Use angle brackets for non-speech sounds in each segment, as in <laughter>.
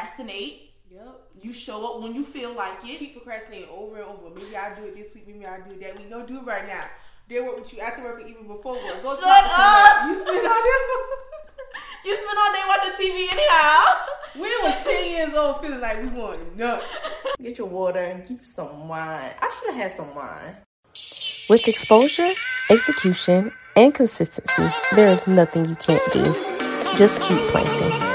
procrastinate. Yep. You show up when you feel like it. Keep procrastinating over and over. Maybe I'll do it this week. Maybe I'll do it that week. No, do it right now. They work with you after work or even before work. Go Shut talk to up. You spend all day. <laughs> You spend all day watching TV anyhow. we was 10 years old feeling like we wanted nothing. <laughs> Get your water and keep some wine. I should have had some wine. With exposure, execution, and consistency, there is nothing you can't do. Just keep planting.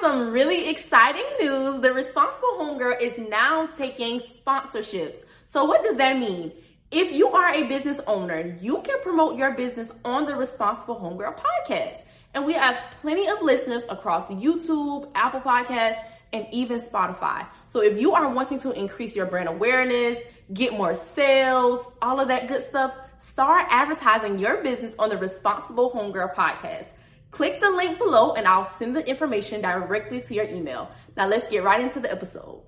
Some really exciting news. The Responsible Homegirl is now taking sponsorships. So what does that mean? If you are a business owner, you can promote your business on the Responsible Homegirl podcast. And we have plenty of listeners across YouTube, Apple Podcasts, and even Spotify. So if you are wanting to increase your brand awareness, get more sales, all of that good stuff, start advertising your business on the Responsible Homegirl podcast. Click the link below and I'll send the information directly to your email. Now let's get right into the episode.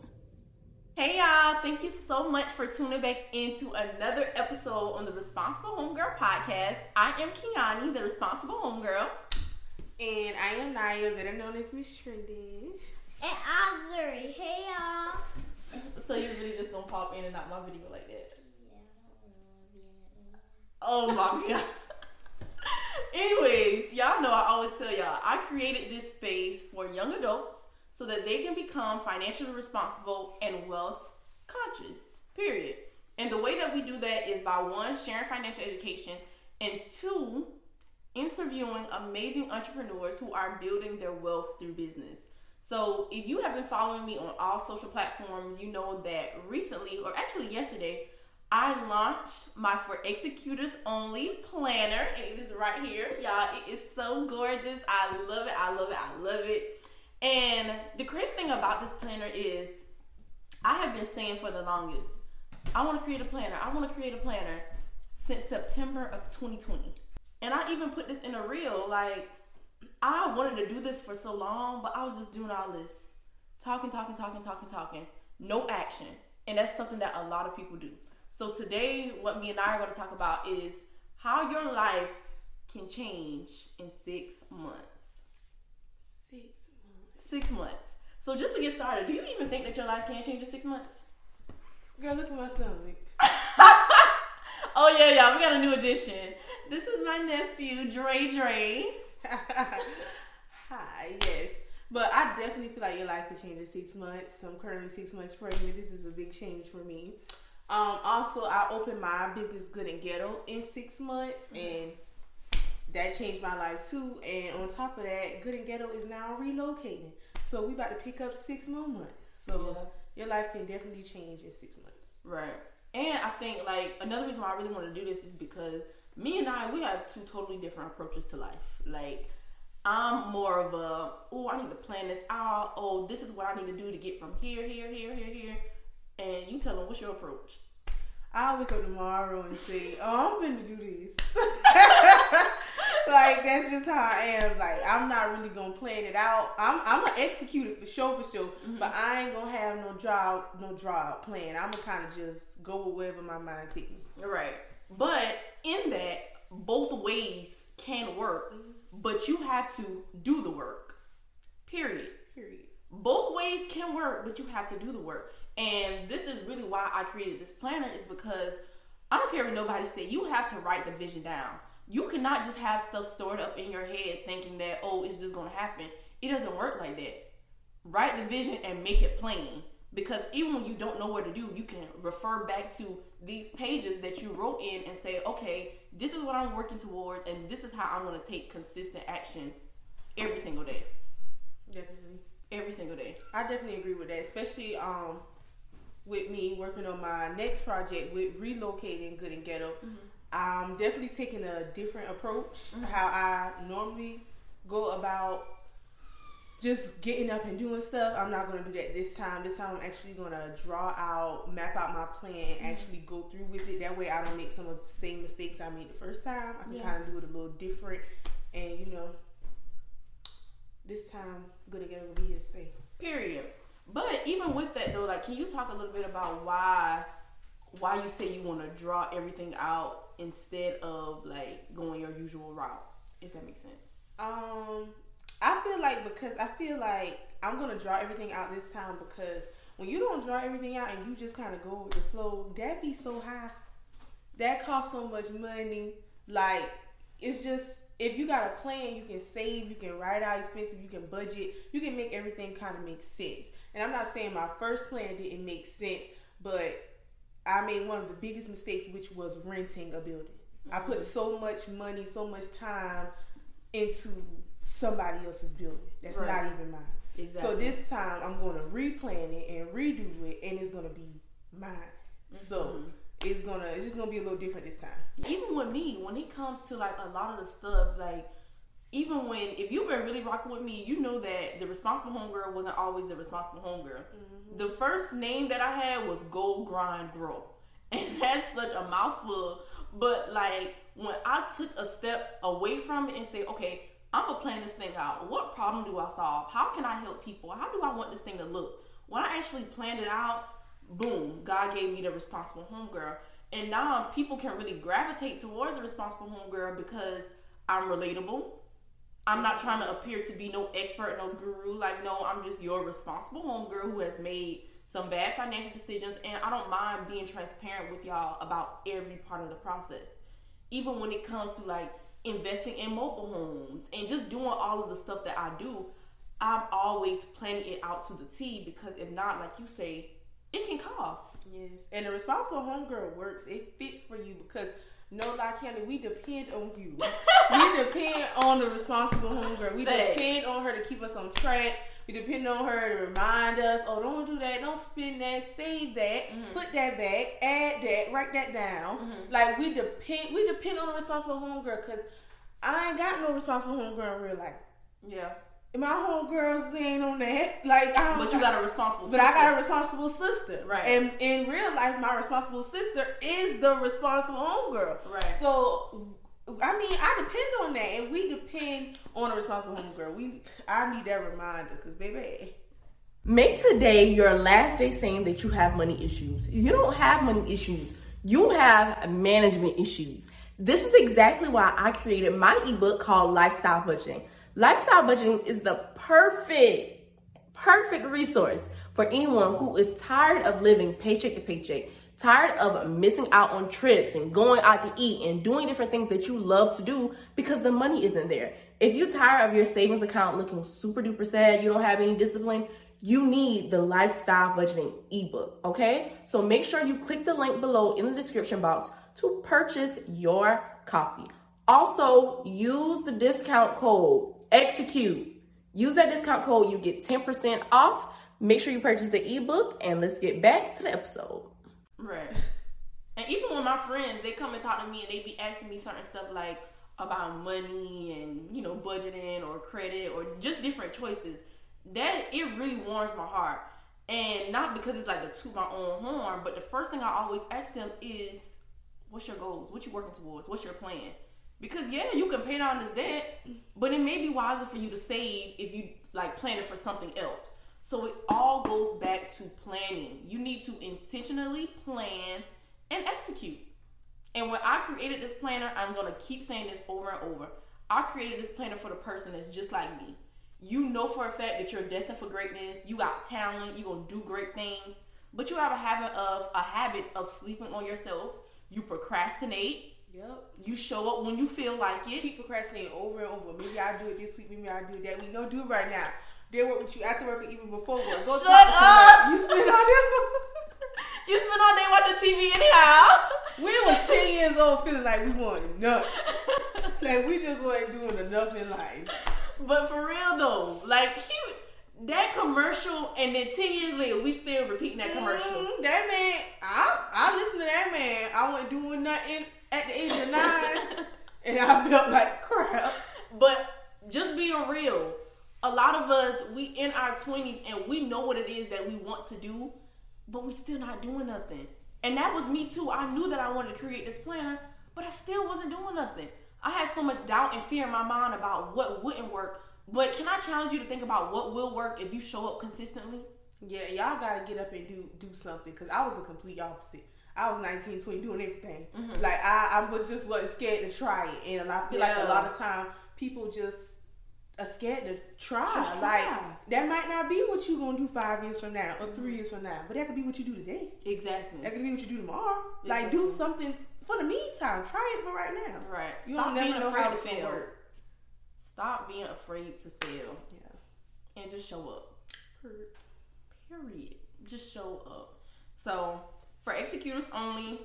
Hey y'all, thank you so much for tuning back into another episode on the Responsible Homegirl podcast. I am Kiani, the Responsible Homegirl. And I am Nya, better known as Miss Trendy. And I'm Zuri. Hey y'all. So you really just gonna pop in and out my video like that? Oh my god. Anyways, y'all know I always tell y'all I created this space for young adults so that they can become financially responsible and wealth conscious. Period. And the way that we do that is by one, sharing financial education, and two, interviewing amazing entrepreneurs who are building their wealth through business. So, if you have been following me on all social platforms, you know that recently, or actually yesterday, I launched my For Executors Only planner, and it is right here. Y'all, it is so gorgeous. I love it. I love it. I love it. And the crazy thing about this planner is, I have been saying for the longest, I want to create a planner. I want to create a planner since September of 2020. And I even put this in a reel. Like, I wanted to do this for so long, but I was just doing all this talking, talking, talking, talking, talking, no action. And that's something that a lot of people do. So, today, what me and I are going to talk about is how your life can change in six months. Six months. Six months. So, just to get started, do you even think that your life can change in six months? Girl, look at my stomach. <laughs> oh, yeah, yeah, we got a new addition. This is my nephew, Dre Dre. <laughs> Hi, yes. But I definitely feel like your life could change in six months. So I'm currently six months pregnant. This is a big change for me. Um, also, I opened my business Good and Ghetto in six months, and that changed my life too. And on top of that, Good and Ghetto is now relocating, so we about to pick up six more months. So your life can definitely change in six months. Right. And I think like another reason why I really want to do this is because me and I we have two totally different approaches to life. Like I'm more of a oh I need to plan this out. Oh this is what I need to do to get from here here here here here. And you tell them what's your approach. I'll wake up tomorrow and say, "Oh, I'm gonna do this." <laughs> like that's just how I am. Like I'm not really gonna plan it out. I'm I'm gonna execute it for sure, for sure. Mm-hmm. But I ain't gonna have no draw, no draw plan. I'm gonna kind of just go with wherever my mind takes me. Right. But in that, both ways can work, mm-hmm. but you have to do the work. Period. Both ways can work, but you have to do the work. And this is really why I created this planner is because I don't care what nobody say, you have to write the vision down. You cannot just have stuff stored up in your head thinking that, oh, it's just gonna happen. It doesn't work like that. Write the vision and make it plain. Because even when you don't know what to do, you can refer back to these pages that you wrote in and say, okay, this is what I'm working towards, and this is how I'm gonna take consistent action every single day. Single day. I definitely agree with that, especially um with me working on my next project with relocating Good and Ghetto. Mm-hmm. I'm definitely taking a different approach mm-hmm. how I normally go about just getting up and doing stuff. I'm not gonna do that this time. This time I'm actually gonna draw out, map out my plan, mm-hmm. actually go through with it. That way I don't make some of the same mistakes I made the first time. I can Yeah. kind of do it a little different, and you know, this time Good and Ghetto will be here to stay. Period. But even with that though, like, can you talk a little bit about why why you say you want to draw everything out instead of like going your usual route, if that makes sense? Um, I feel like because I feel like I'm gonna draw everything out this time because when you don't draw everything out and you just kind of go with the flow, that be so high. That costs so much money. Like it's just if you got a plan, you can save, you can write out expenses, you can budget, you can make everything kind of make sense. And I'm not saying my first plan didn't make sense, but I made one of the biggest mistakes, which was renting a building. I put so much money, so much time into somebody else's building that's Right. not even mine. Exactly. So this time I'm going to replan it and redo it, and it's going to be mine. So Mm-hmm. it's gonna it's just gonna be a little different this time. even with me, when it comes to like a lot of the stuff, like even when if you've been really rocking with me, you know that the responsible homegirl wasn't always the responsible homegirl. Mm-hmm. The first name that I had was Gold Grind Grow, <laughs> and that's such a mouthful. But like when I took a step away from it and say, okay, I'm gonna plan this thing out. What problem do I solve? How can I help people? How do I want this thing to look? When I actually planned it out, boom, God gave me the responsible homegirl. And now people can really gravitate towards a responsible homegirl because I'm relatable. I'm not trying to appear to be no expert, no guru. Like, no, I'm just your responsible homegirl who has made some bad financial decisions. And I don't mind being transparent with y'all about every part of the process. Even when it comes to like investing in mobile homes and just doing all of the stuff that I do, I'm always planning it out to the T because if not, like you say, it can cost. Yes, and a responsible homegirl works. It fits for you because no lie, County, we depend on you. <laughs> we depend on the responsible homegirl. We Facts. depend on her to keep us on track. We depend on her to remind us, oh, don't do that, don't spend that, save that, mm-hmm. put that back, add that, write that down. Mm-hmm. Like we depend, we depend on the responsible homegirl because I ain't got no responsible homegirl in real life. Yeah. My homegirls they ain't on that. Like I don't But you got a responsible but I got a responsible sister. Right. And in real life, my responsible sister is the responsible homegirl. Right. So, I mean, I depend on that, and we depend on a responsible homegirl. We, I need that reminder, because baby, Make today your last day saying that you have money issues. You don't have money issues. You have management issues. This is exactly why I created my ebook called Lifestyle Budgeting. Lifestyle budgeting is the perfect, perfect resource for anyone who is tired of living paycheck to paycheck, tired of missing out on trips and going out to eat and doing different things that you love to do because the money isn't there. If you're tired of your savings account looking super duper sad, you don't have any discipline, you need the lifestyle budgeting ebook, okay? So make sure you click the link below in the description box to purchase your copy. Also, use the discount code execute. Use that discount code, you get 10% off. Make sure you purchase the ebook and let's get back to the episode. Right. And even when my friends, they come and talk to me and they be asking me certain stuff like about money and, you know, budgeting or credit or just different choices, that it really warms my heart. And not because it's like a to my own horn, but the first thing I always ask them is, what's your goals? What you working towards? What's your plan? Because yeah, you can pay down this debt, but it may be wiser for you to save if you like plan it for something else. So it all goes back to planning. You need to intentionally plan and execute. And when I created this planner, I'm gonna keep saying this over and over. I created this planner for the person that's just like me. You know for a fact that you're destined for greatness. You got talent. You're gonna do great things. But you have a habit of a habit of sleeping on yourself. You procrastinate. Yep. You show up when you feel like it. Keep procrastinating over and over. Maybe I'll do it this week. Maybe I'll do it that week. No, do it right now. They work with you after work or even before work. Go Shut talk up. You spend all day. <laughs> You spend all day watching TV anyhow. We was ten years old, feeling like we wanted nothing. <laughs> like we just weren't doing enough in life. But for real though, like he that commercial, and then ten years later, we still repeating that commercial. Mm, that man, I I listened to that man. I wasn't doing nothing at the age of nine, and I felt like crap. But just being real, a lot of us we in our twenties and we know what it is that we want to do, but we still not doing nothing. And that was me too. I knew that I wanted to create this planner, but I still wasn't doing nothing. I had so much doubt and fear in my mind about what wouldn't work. But can I challenge you to think about what will work if you show up consistently? Yeah, y'all gotta get up and do do something because I was a complete opposite. I was 19, 20, doing everything. Mm-hmm. Like I, I was just wasn't scared to try it, and I feel like a lot of time people just are scared to try. Just try. Like that might not be what you're gonna do five years from now or three mm-hmm. years from now, but that could be what you do today. Exactly. That could be what you do tomorrow. Like do something for the meantime. Try it for right now. Right. You Stop don't never know afraid how to fail. work. Stop being afraid to fail Yeah. and just show up. Period. Just show up. So for executors only,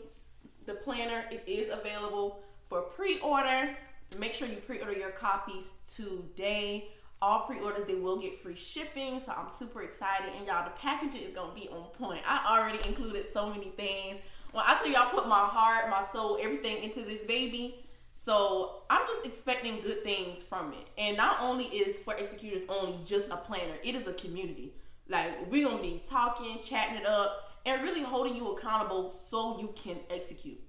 the planner it is available for pre-order. Make sure you pre-order your copies today. All pre-orders they will get free shipping, so I'm super excited. And y'all, the packaging is gonna be on point. I already included so many things. When I tell y'all, put my heart, my soul, everything into this baby. So I'm just expecting good things from it. And not only is for executors only just a planner, it is a community. Like we're gonna be talking, chatting it up, and really holding you accountable so you can execute.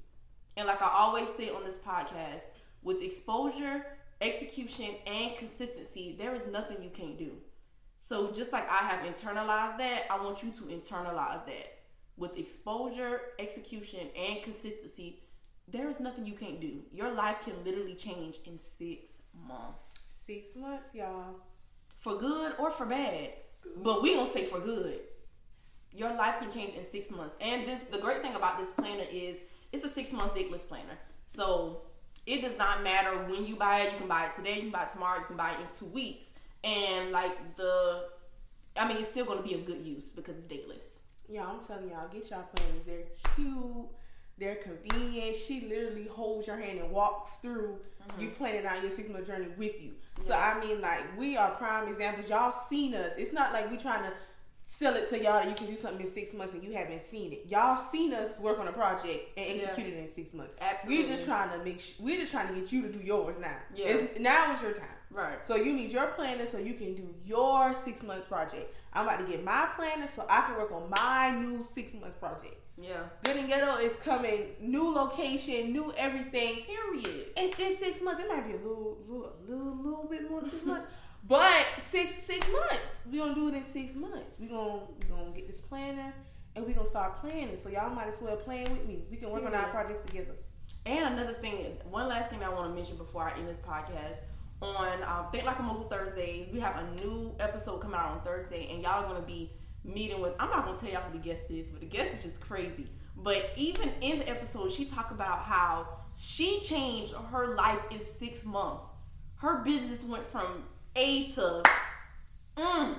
And like I always say on this podcast, with exposure, execution, and consistency, there is nothing you can't do. So just like I have internalized that, I want you to internalize that. With exposure, execution, and consistency, there is nothing you can't do. Your life can literally change in six months. Six months, y'all. For good or for bad. But we gonna say for good. Your life can change in six months. And this the great thing about this planner is it's a six month dickless planner. So it does not matter when you buy it. You can buy it today, you can buy it tomorrow, you can buy it in two weeks. And like the I mean it's still gonna be a good use because it's dateless. Yeah, I'm telling y'all, get y'all planners. They're cute. They're convenient. She literally holds your hand and walks through mm-hmm. you planning out your six month journey with you. So I mean, like we are prime examples. Y'all seen us. It's not like we trying to sell it to y'all that you can do something in six months and you haven't seen it. Y'all seen us work on a project and Yeah. execute it in six months. Absolutely. We just trying to make. Sh- we're just trying to get you to do yours now. Yeah. It's, now is your time. Right. So you need your planner so you can do your six months project. I'm about to get my planner so I can work on my new six months project. Yeah. Good and Ghetto is coming, new location, new everything. Period. It's in six months. It might be a little, little, little, little bit more than six months, <laughs> but six six months. We gonna do it in six months. We gonna we gonna get this planner and we gonna start planning. So y'all might as well plan with me. We can work on our projects together. And another thing, one last thing I want to mention before I end this podcast. On um, Think Like a Mogul Thursdays, we have a new episode coming out on Thursday, and y'all are going to be meeting with. I'm not going to tell y'all who the guest is, but the guest is just crazy. But even in the episode, she talked about how she changed her life in six months. Her business went from A to mm,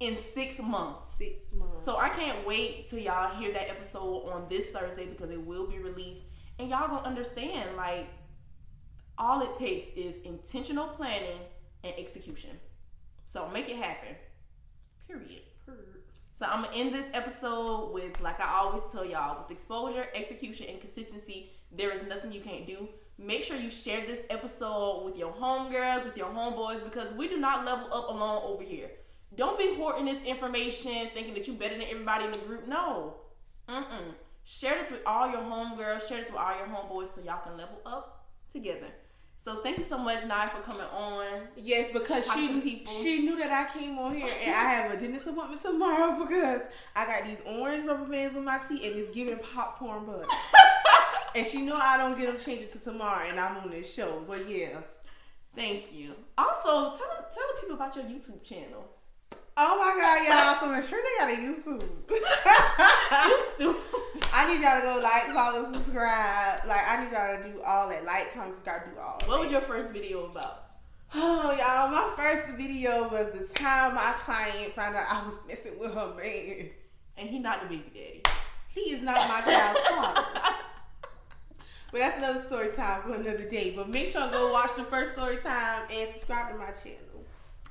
in six months. Six months. So I can't wait till y'all hear that episode on this Thursday because it will be released. And y'all gonna understand like all it takes is intentional planning and execution. So make it happen. Period. So I'm gonna end this episode with like I always tell y'all, with exposure, execution, and consistency, there is nothing you can't do. Make sure you share this episode with your homegirls, with your homeboys, because we do not level up alone over here. Don't be hoarding this information, thinking that you're better than everybody in the group. No, mm-mm. Share this with all your homegirls. Share this with all your homeboys, so y'all can level up together. So thank you so much, Nye, for coming on. Yes, because she people. she knew that I came on here and I have a dentist appointment <laughs> tomorrow because I got these orange rubber bands on my teeth and it's giving popcorn bud. <laughs> and she know I don't get them changed until tomorrow and I'm on this show. But yeah. Thank you. Also, tell tell the people about your YouTube channel. Oh my god, y'all! So make sure they got a YouTube. You. <laughs> I need y'all to go like, follow, subscribe. Like I need y'all to do all that. Like, comment, subscribe, do all. What that. was your first video about? Oh, y'all, my first video was the time my client found out I was messing with her man. And he not the baby daddy. He is not my child's father. <laughs> But that's another story time for another day. But make sure to go watch the first story time and subscribe to my channel.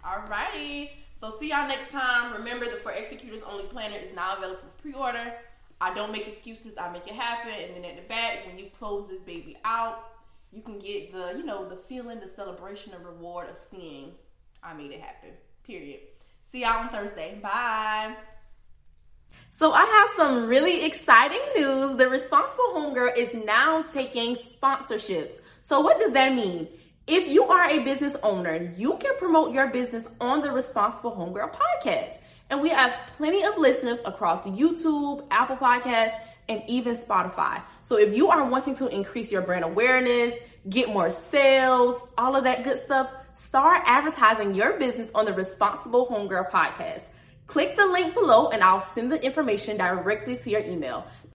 Alrighty. So see y'all next time. Remember the For Executors Only Planner is now available for pre-order. I don't make excuses, I make it happen. And then at the back, when you close this baby out, you can get the, you know, the feeling, the celebration, the reward of seeing I made it happen. Period. See y'all on Thursday. Bye. So I have some really exciting news. The Responsible Homegirl is now taking sponsorships. So what does that mean? If you are a business owner, you can promote your business on the Responsible Homegirl podcast. And we have plenty of listeners across YouTube, Apple Podcasts, and even Spotify. So if you are wanting to increase your brand awareness, get more sales, all of that good stuff, start advertising your business on the Responsible Homegirl podcast. Click the link below and I'll send the information directly to your email.